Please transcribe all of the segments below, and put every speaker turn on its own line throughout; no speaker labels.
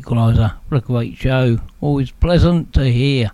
Aka The Equaliser, Rick Show. Always pleasant to hear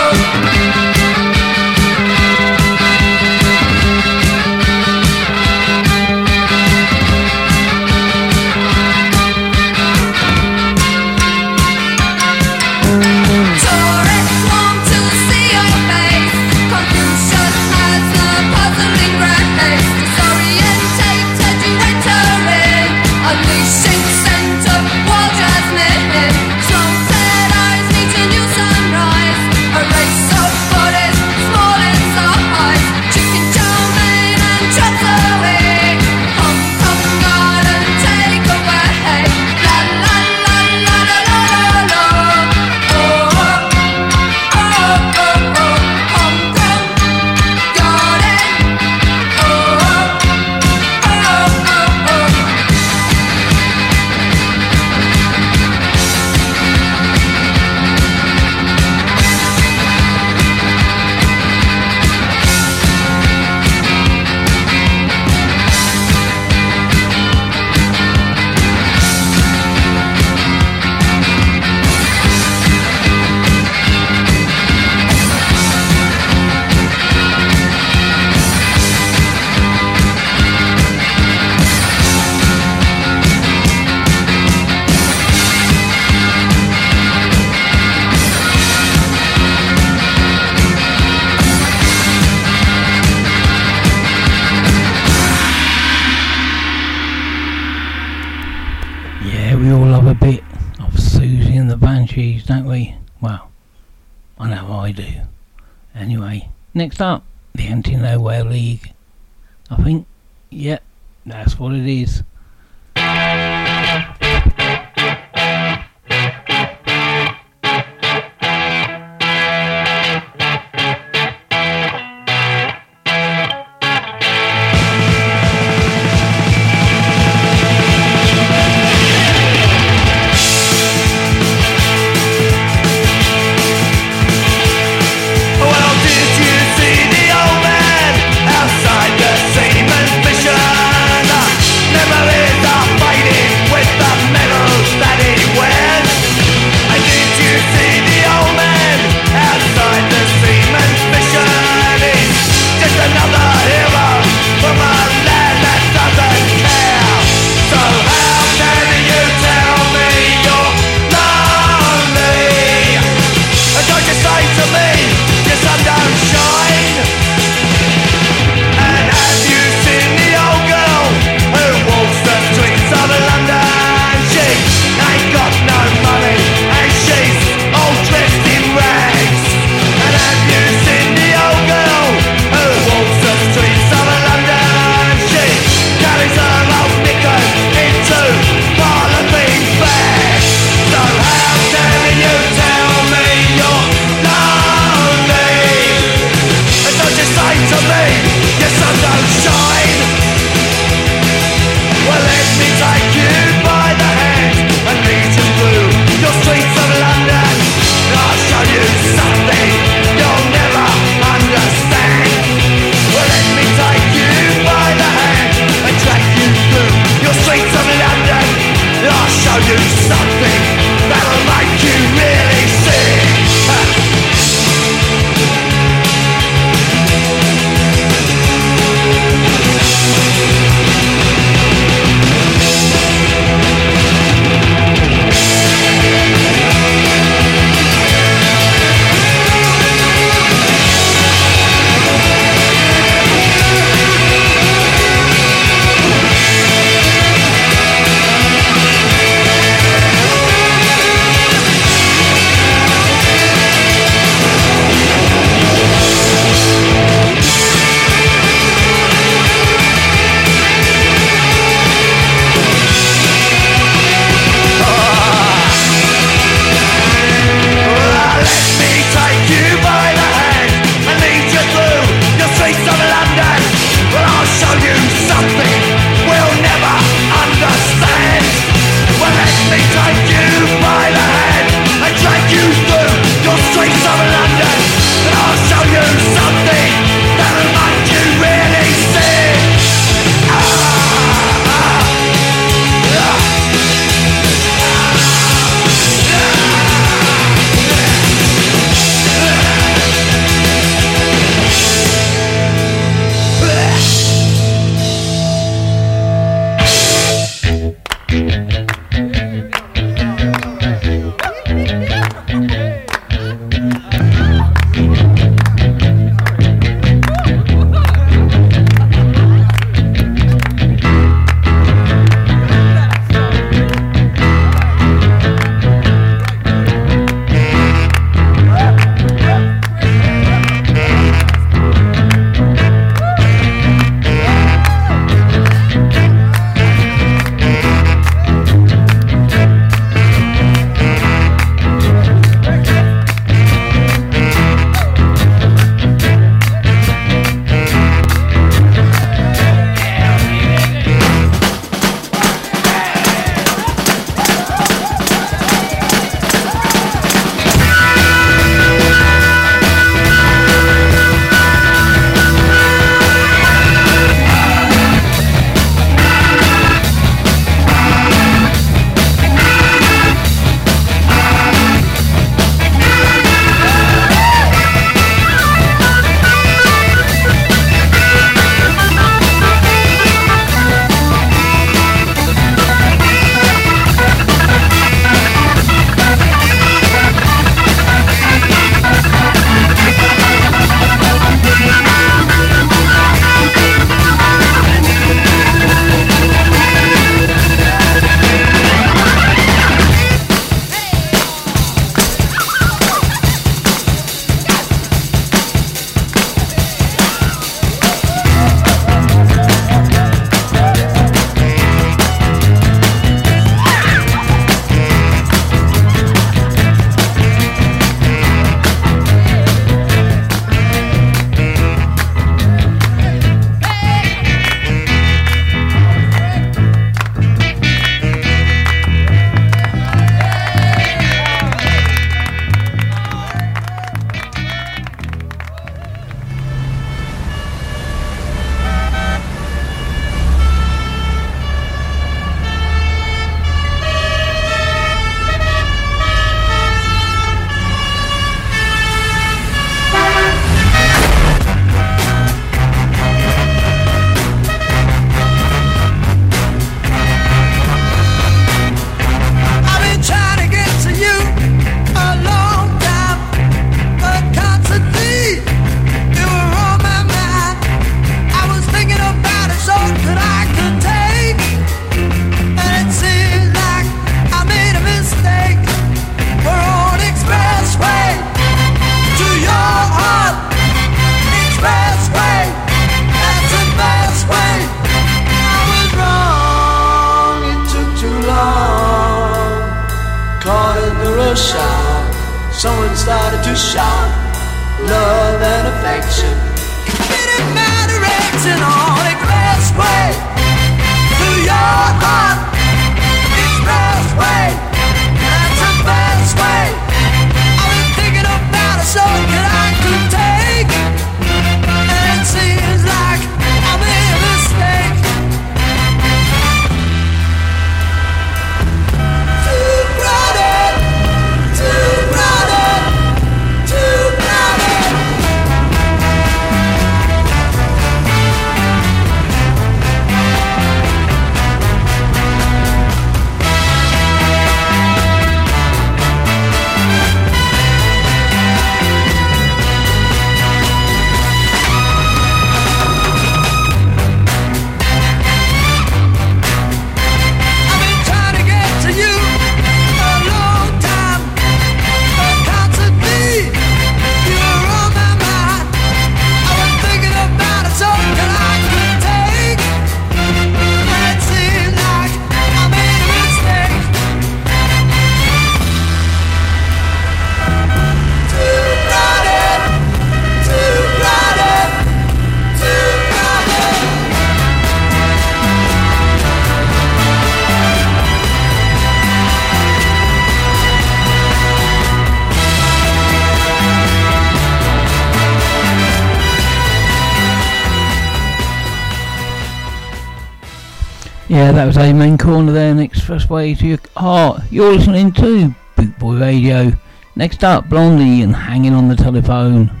That was Amen Corner there, next first way to your heart. You're listening to Boot Boy Radio. Next up, Blondie and Hanging on the Telephone.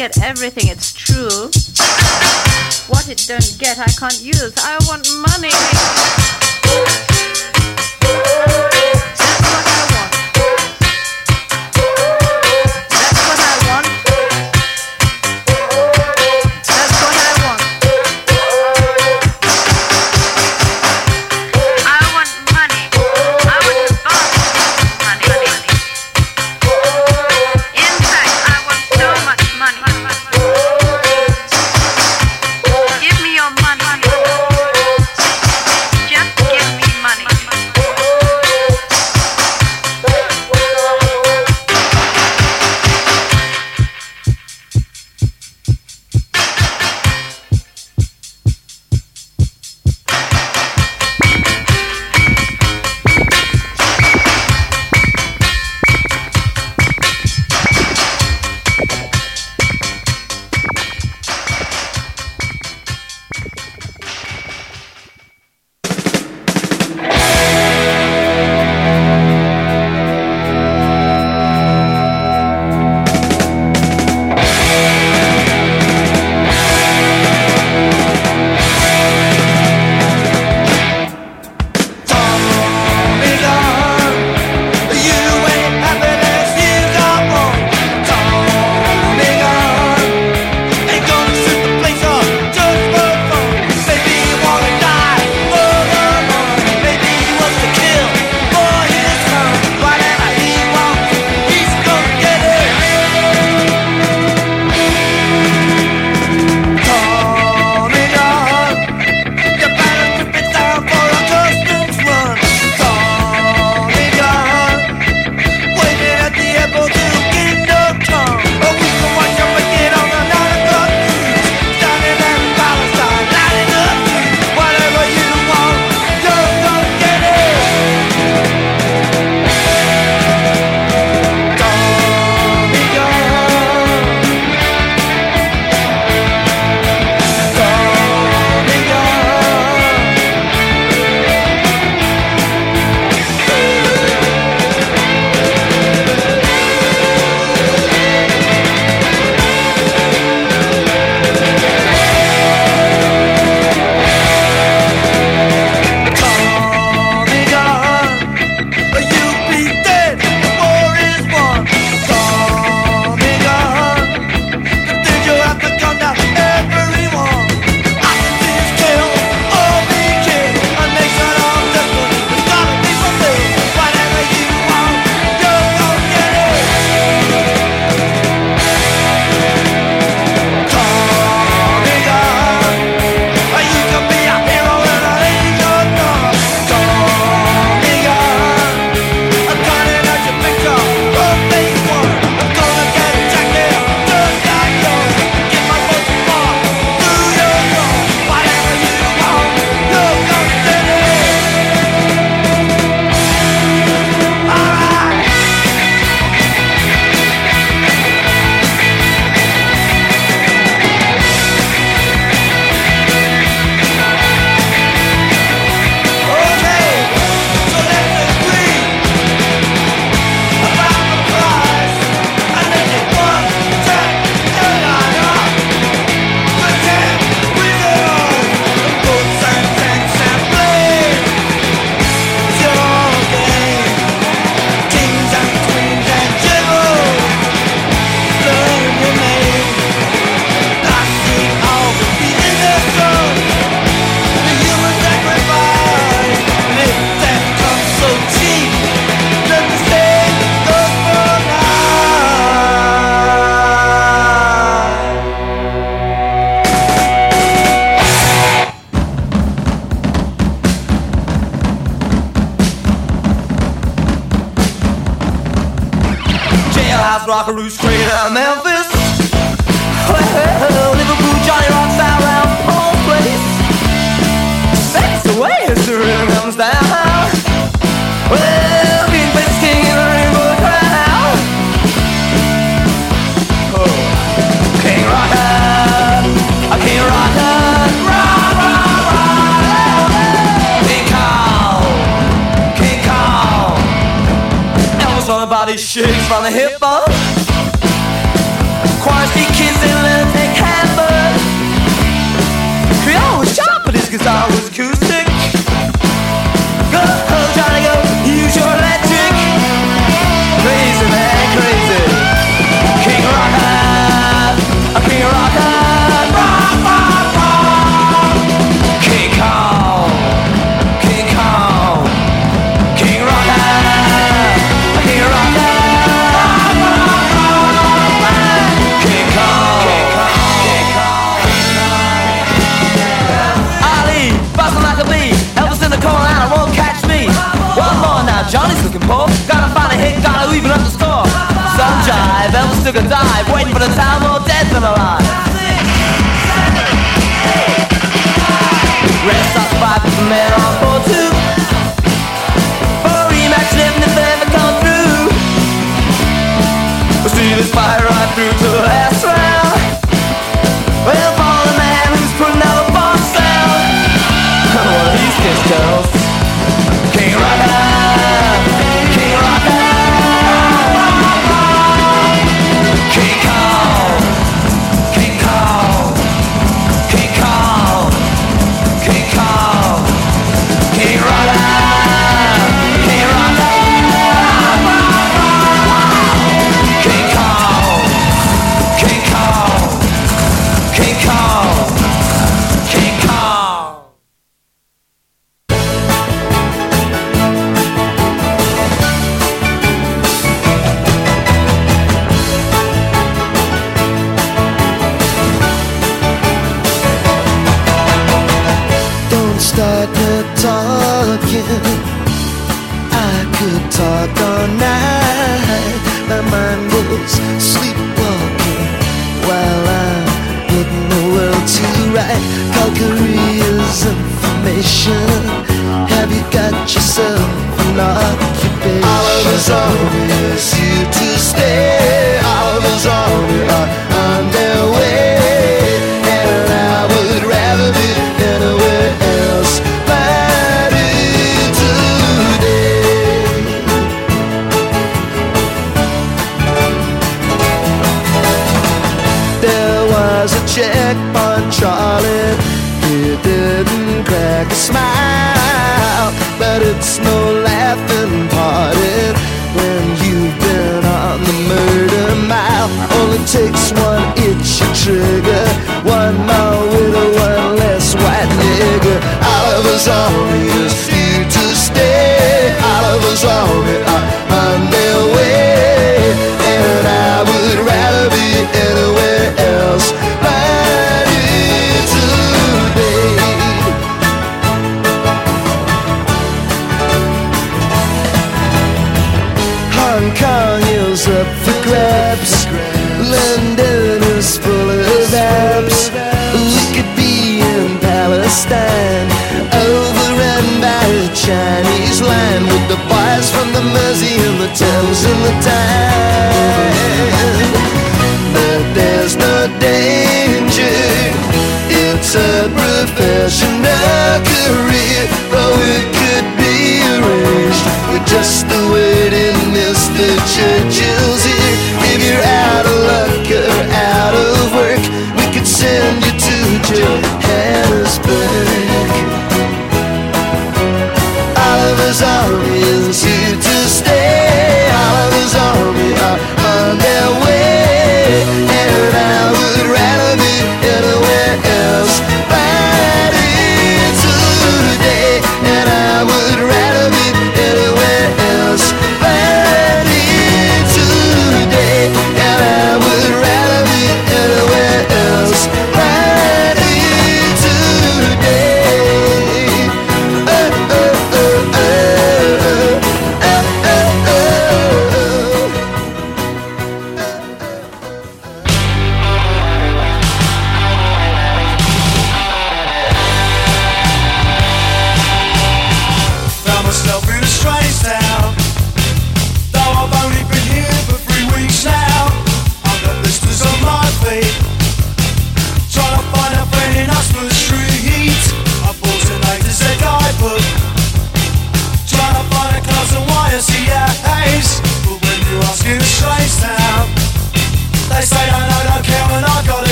Get everything, it's true. What it don't get, I can't use. I want money.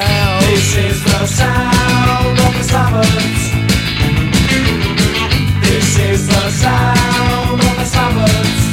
sound.
This is the
sound
of the summers. This is the sound of the summers.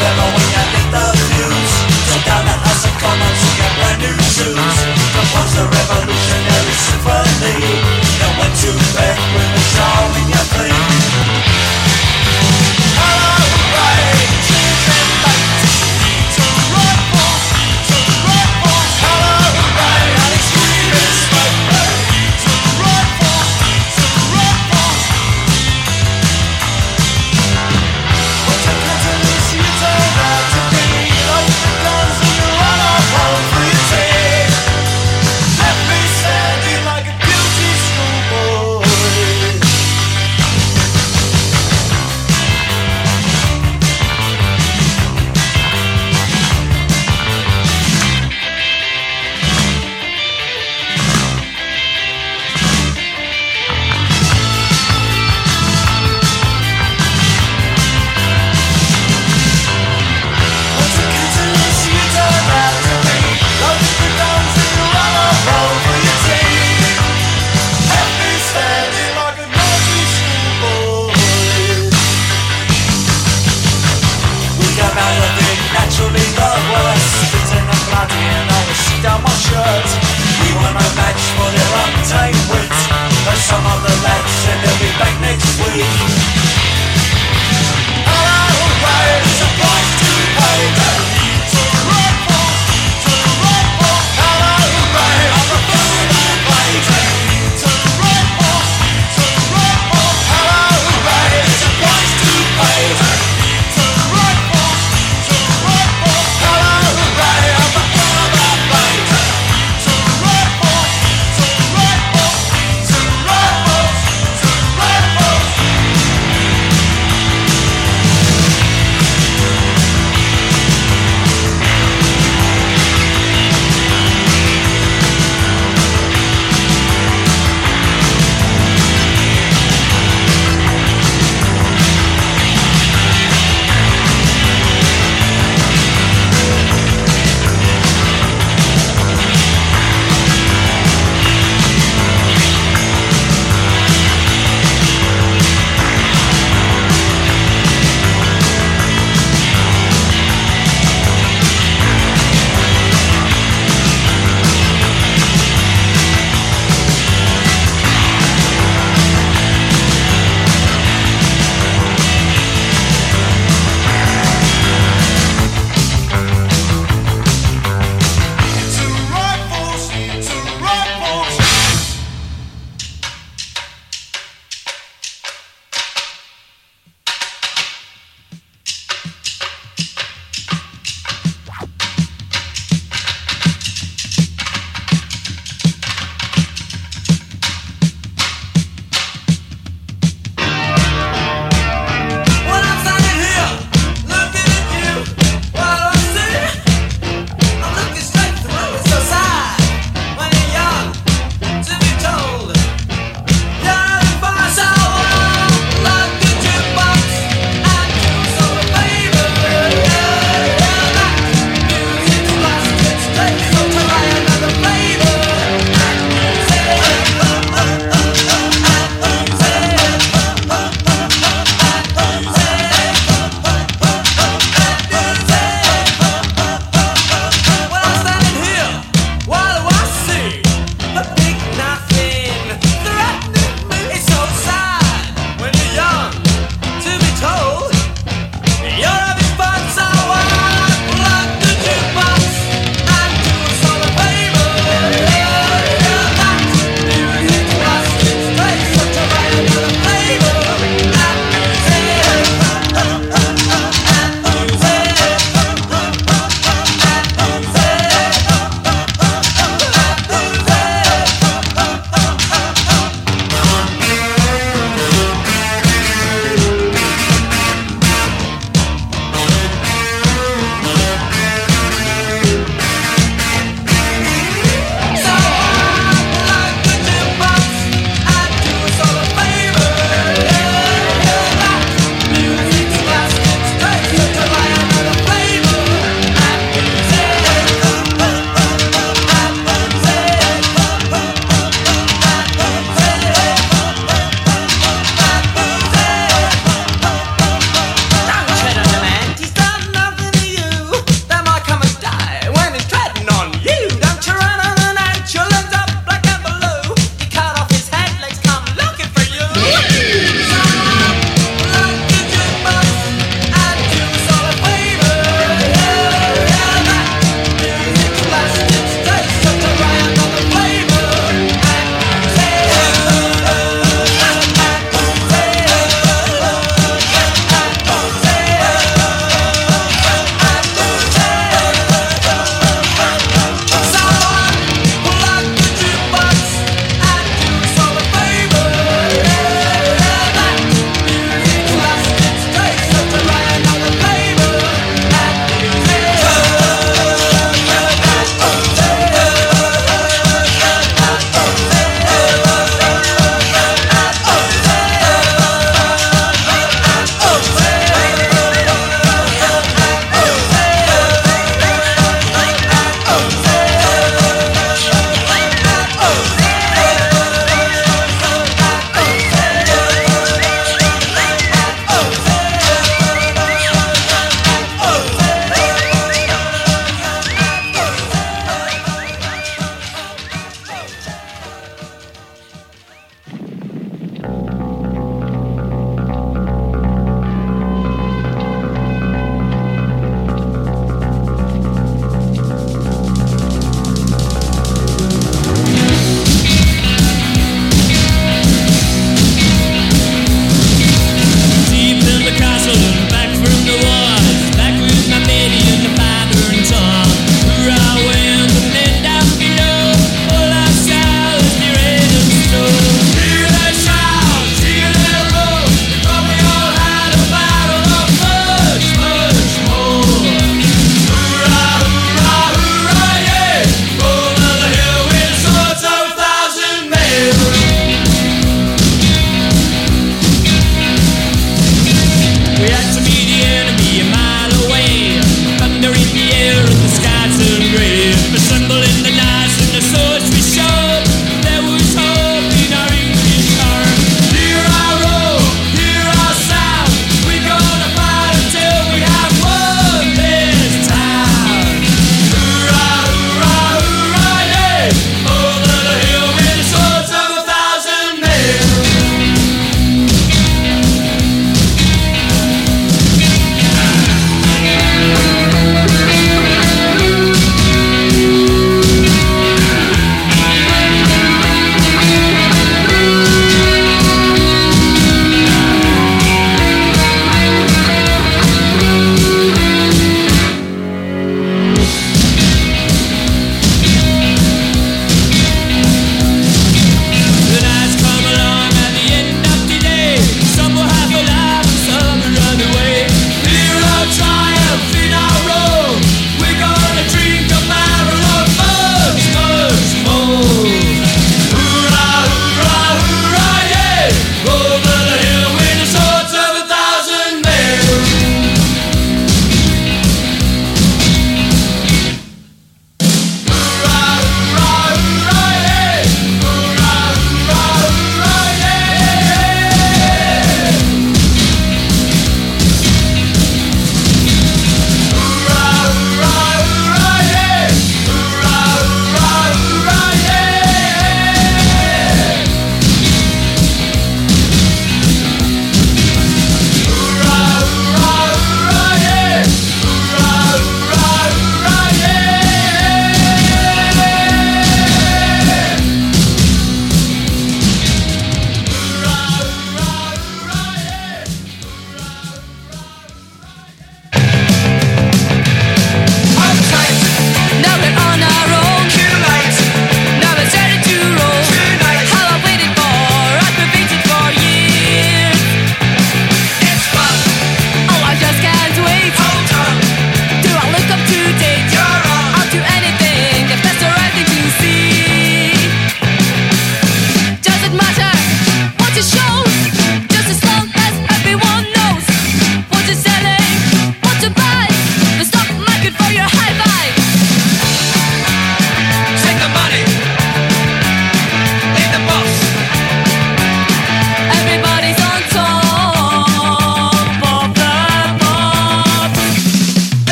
Never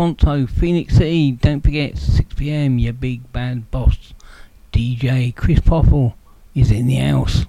Phoenix City.
Don't forget, 6 pm, your big bad boss, DJ Chris Popple, is in the house.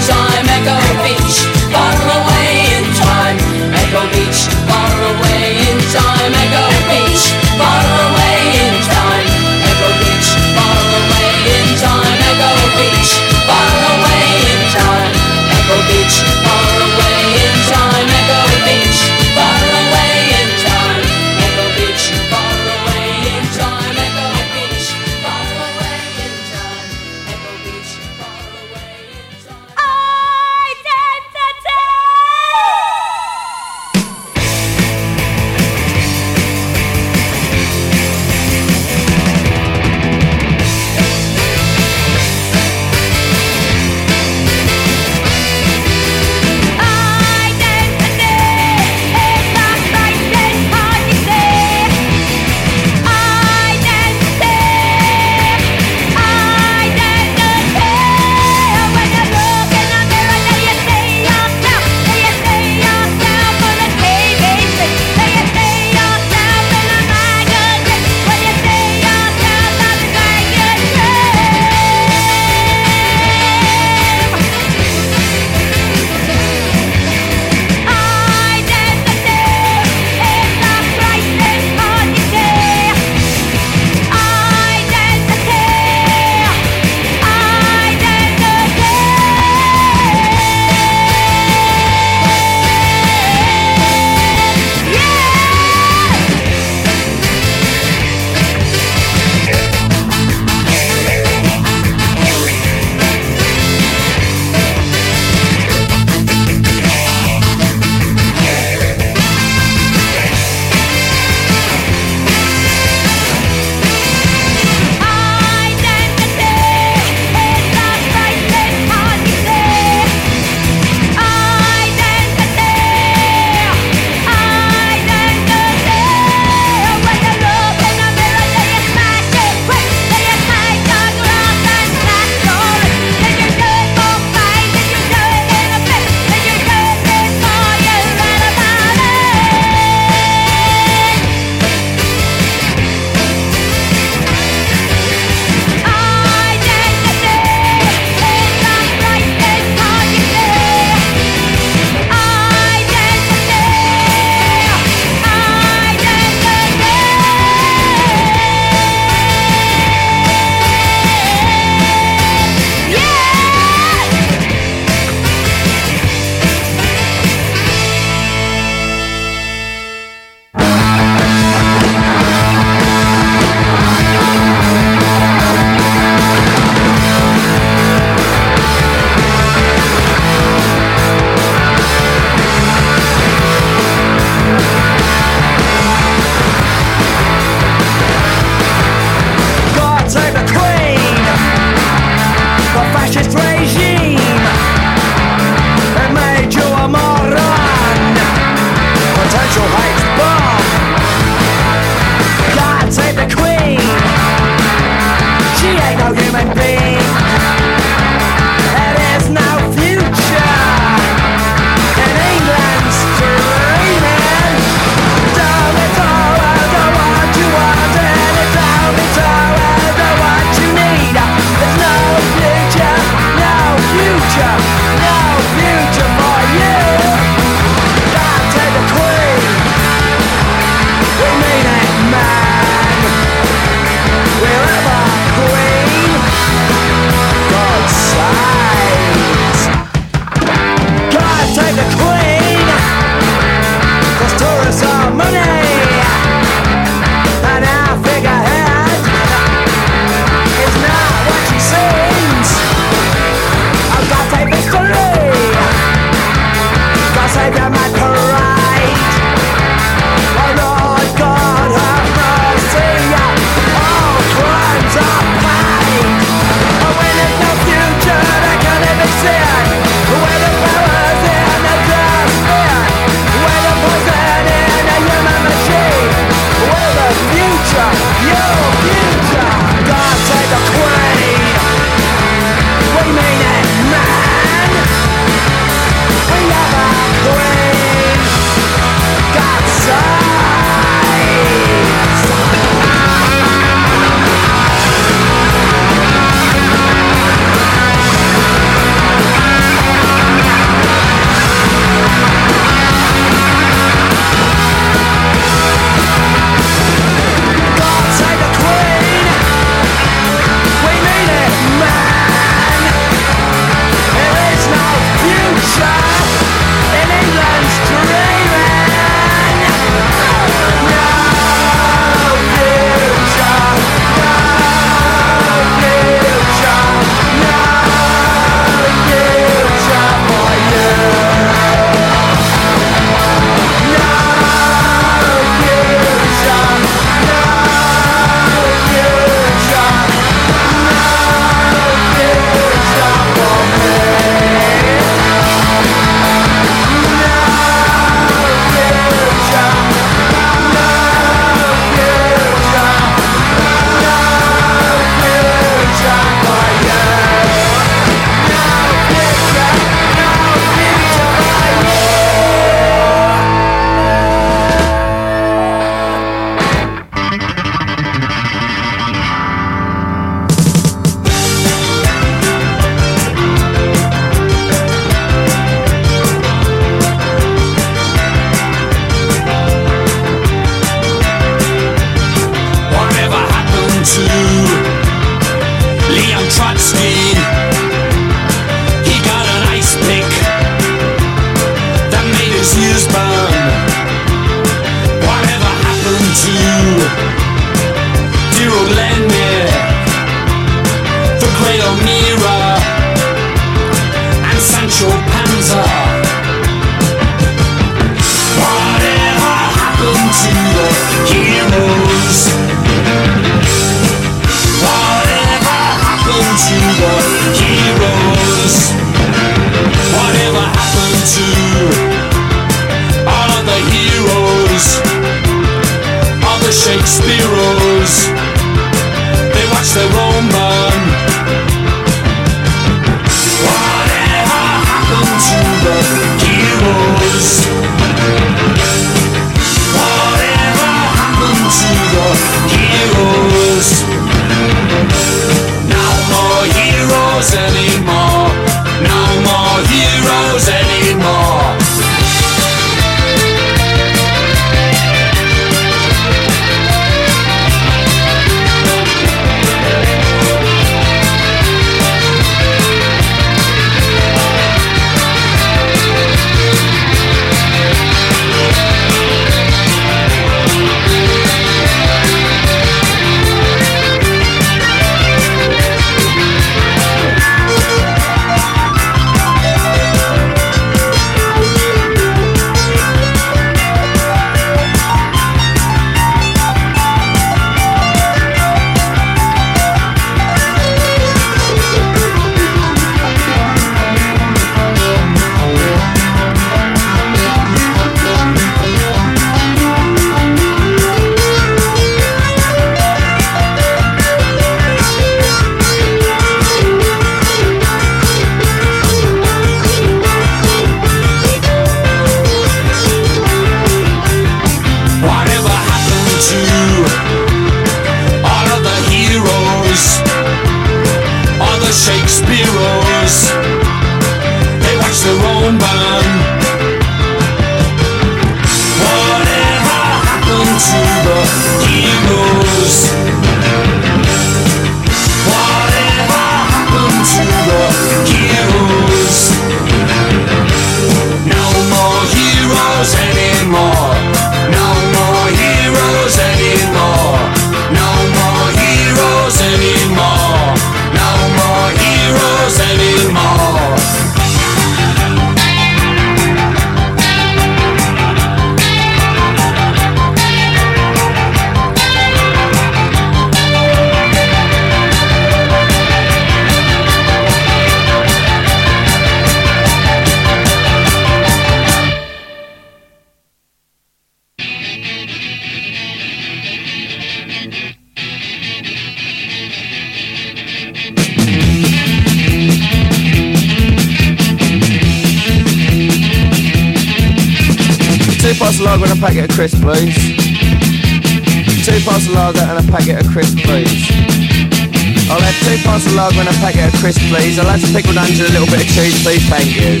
A
little bit of cheese, please. Thank you.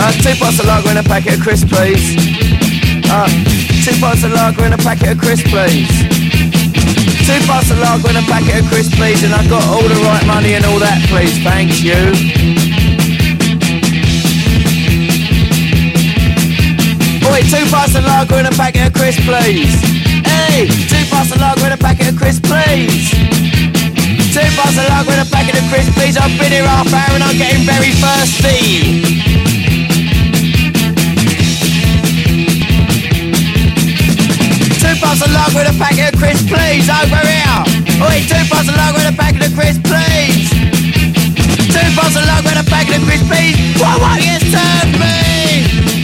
Uh, two pints of lager and a packet of crisps, please. Uh, two pints of lager and a packet of crisps, please. Two pints of lager and a packet of crisps, please. And I've got all the right money and all that, please. Thank you. Oi, two pints of lager and a packet of crisps, please. Hey, two pints of lager and a packet of crisps, please. Two pints of lager and a packet of crisps, please. I've been here half hour and I'm getting very thirsty. Two pints of lager and a packet of crisps, please. Over here. Oi, two pints of lager and a packet of crisps, please. Two pints of lager and a packet of crisps, please. What won't you serve me?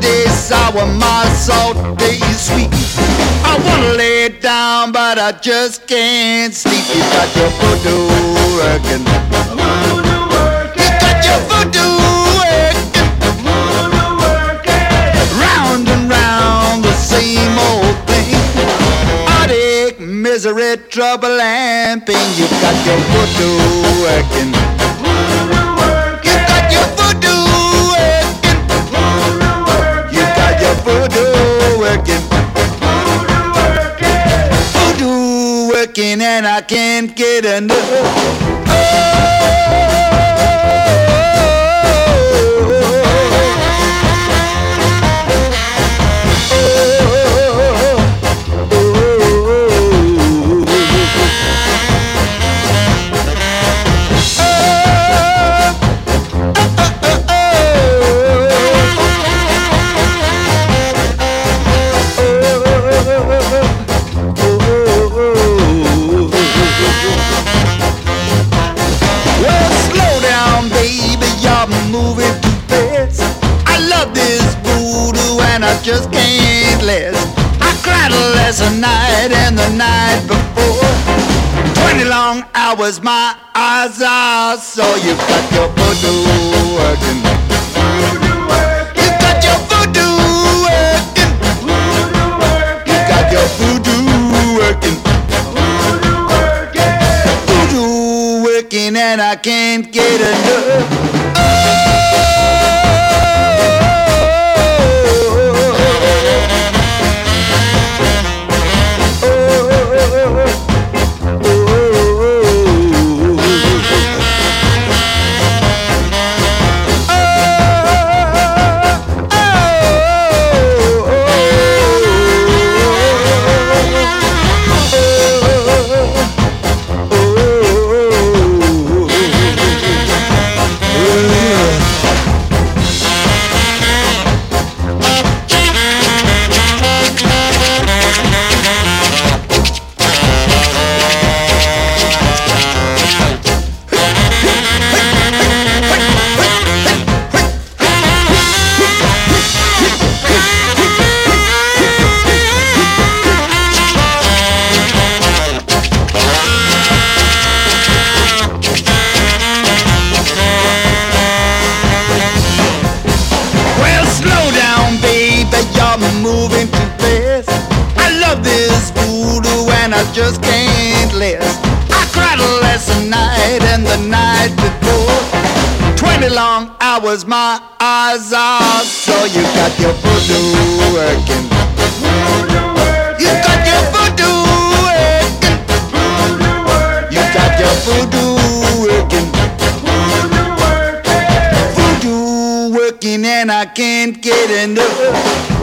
Day
sour, my salt day sweet. I wanna lay down, but I just can't sleep. You got your voodoo working. You got your voodoo working. Round and round the same old thing. Heartache, misery, trouble and pain. You got your voodoo working. You Working and I can't get enough. Well, just can't last. I cried last night and the night before. Twenty long hours, my eyes are sore. You got your voodoo working. You got your voodoo working. You got your voodoo working. Voodoo working and I can't get enough. Well, hours, my eyes are sore. You got your voodoo working. You got your voodoo working. You got your voodoo working. Voodoo working and I can't get enough.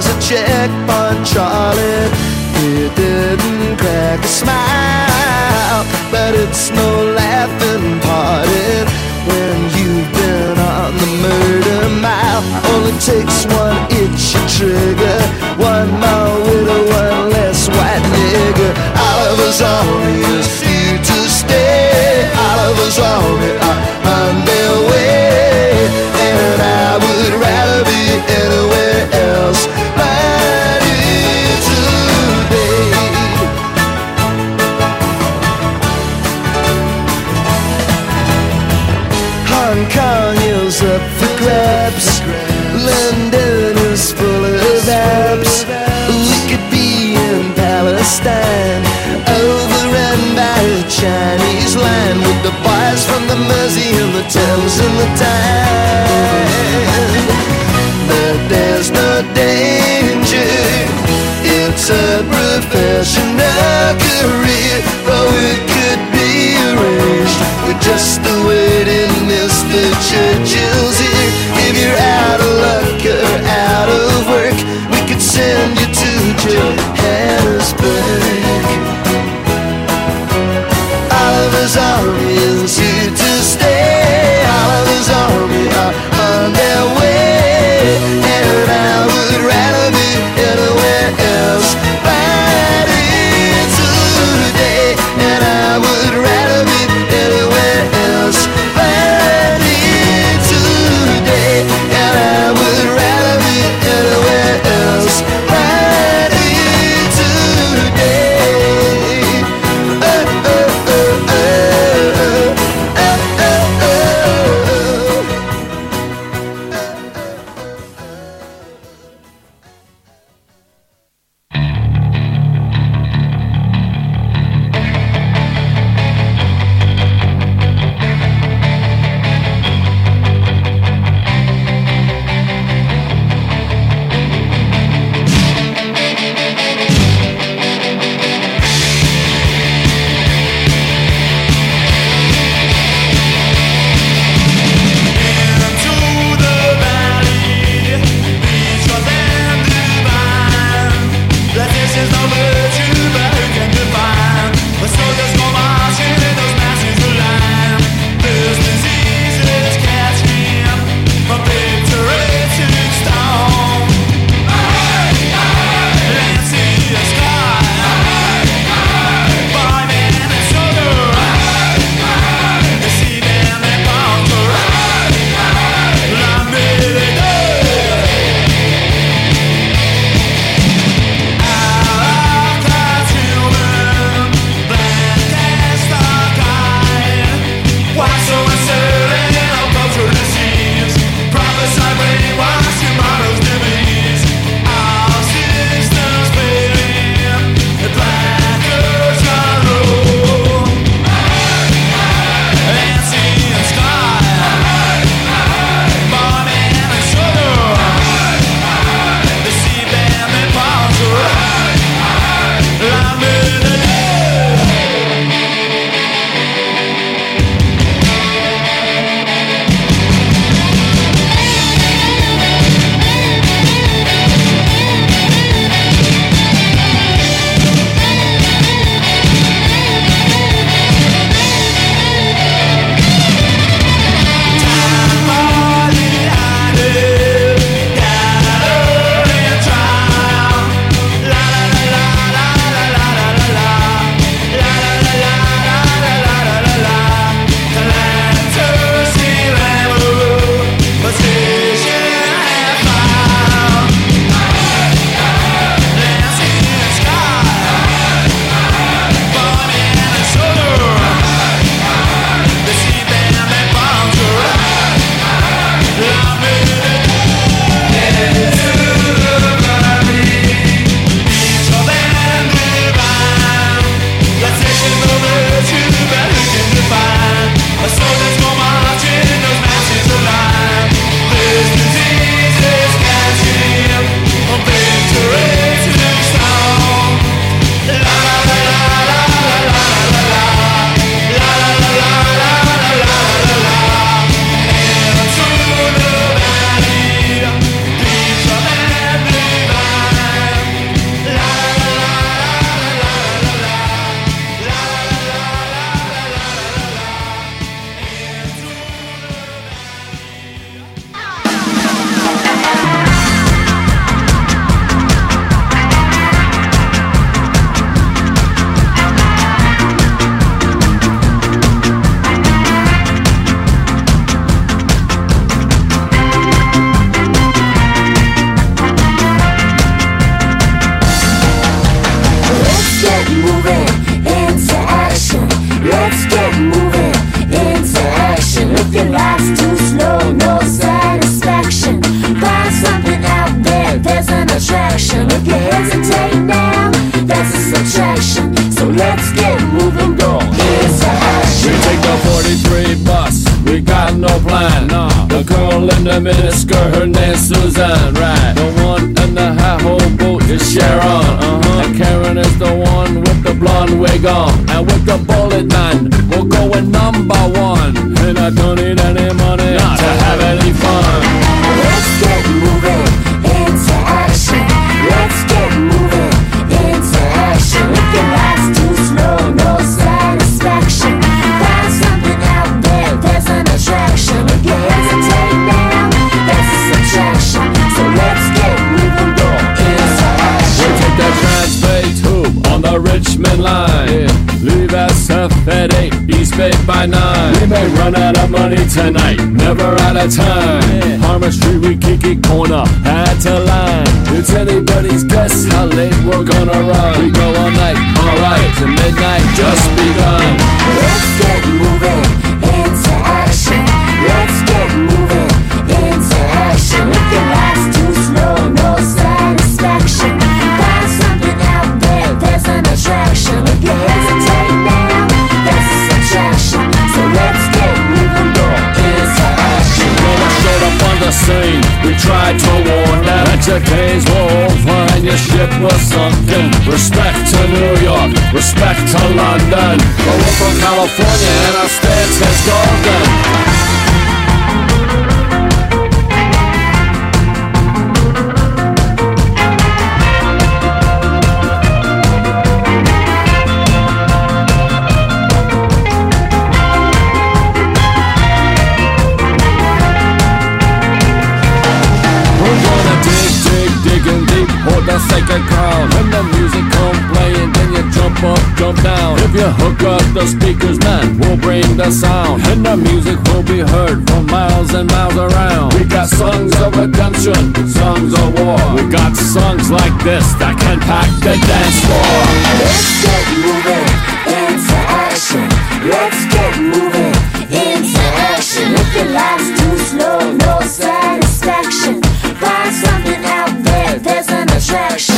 was a checkpoint, Charlie. He didn't crack a smile, but it's no laughing party when you've been on the murder mile. Only takes one itchy trigger, one more widow, one less white nigger. Oliver's on his. items in the time. But there's no danger. It's a professional career, though it
were over and your ship was sunken. Respect to New York, respect to London. But we're from California and our stance is golden. Jump down. If you hook up the speakers, man, we'll bring the sound. And the music will be heard from miles and miles around. We got songs of redemption, songs of war. We got songs like this that can pack the dance floor.
Let's get moving into action. Let's get moving into action. If your life's too slow, no satisfaction. Find something out there, there's an attraction.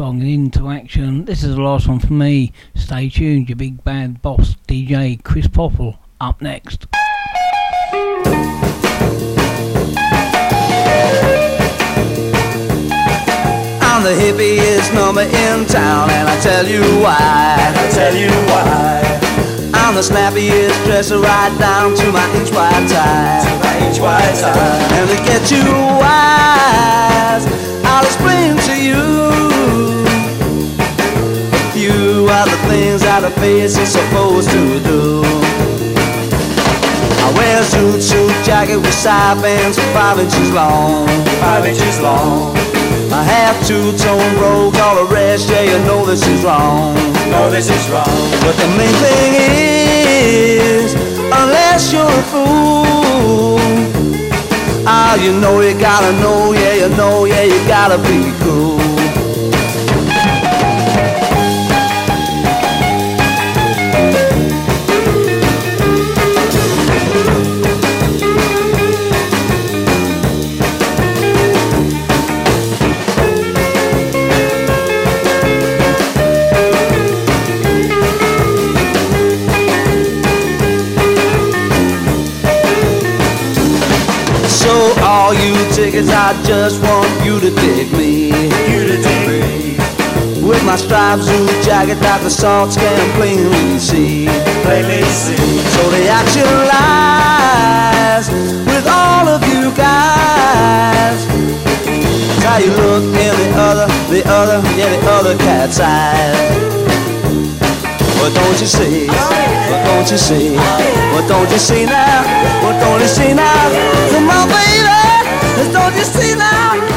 Armstrong Into Action. This is the last one for me. Stay tuned, your big bad boss, DJ Chris Popple, up next.
I'm the hippiest number in town, and I tell you why. I tell you why. I'm the snappiest dresser right down to my inch wide tie. To my inch wide tie. And to get you wise, I'll explain to you. A few are the things that a face is supposed to do. I wear a suit, suit jacket with side bands five inches long. Five inches long. I have two-tone robe, all the rest, yeah, you know this is wrong. No, this is wrong. But the main thing is, unless you're a fool, ah, you know you gotta know, yeah, you know, yeah, you gotta be cool. Tickets, I just want you to take me. You to dig me. With my striped suit jacket that the salts can plainly see. Plainly see. So the action lies with all of you guys. How you look in the other, the other, yeah, the other cat's eyes. What don't you see? What don't you see? What don't you see now? What don't you see now? Come on, baby. Don't you see now?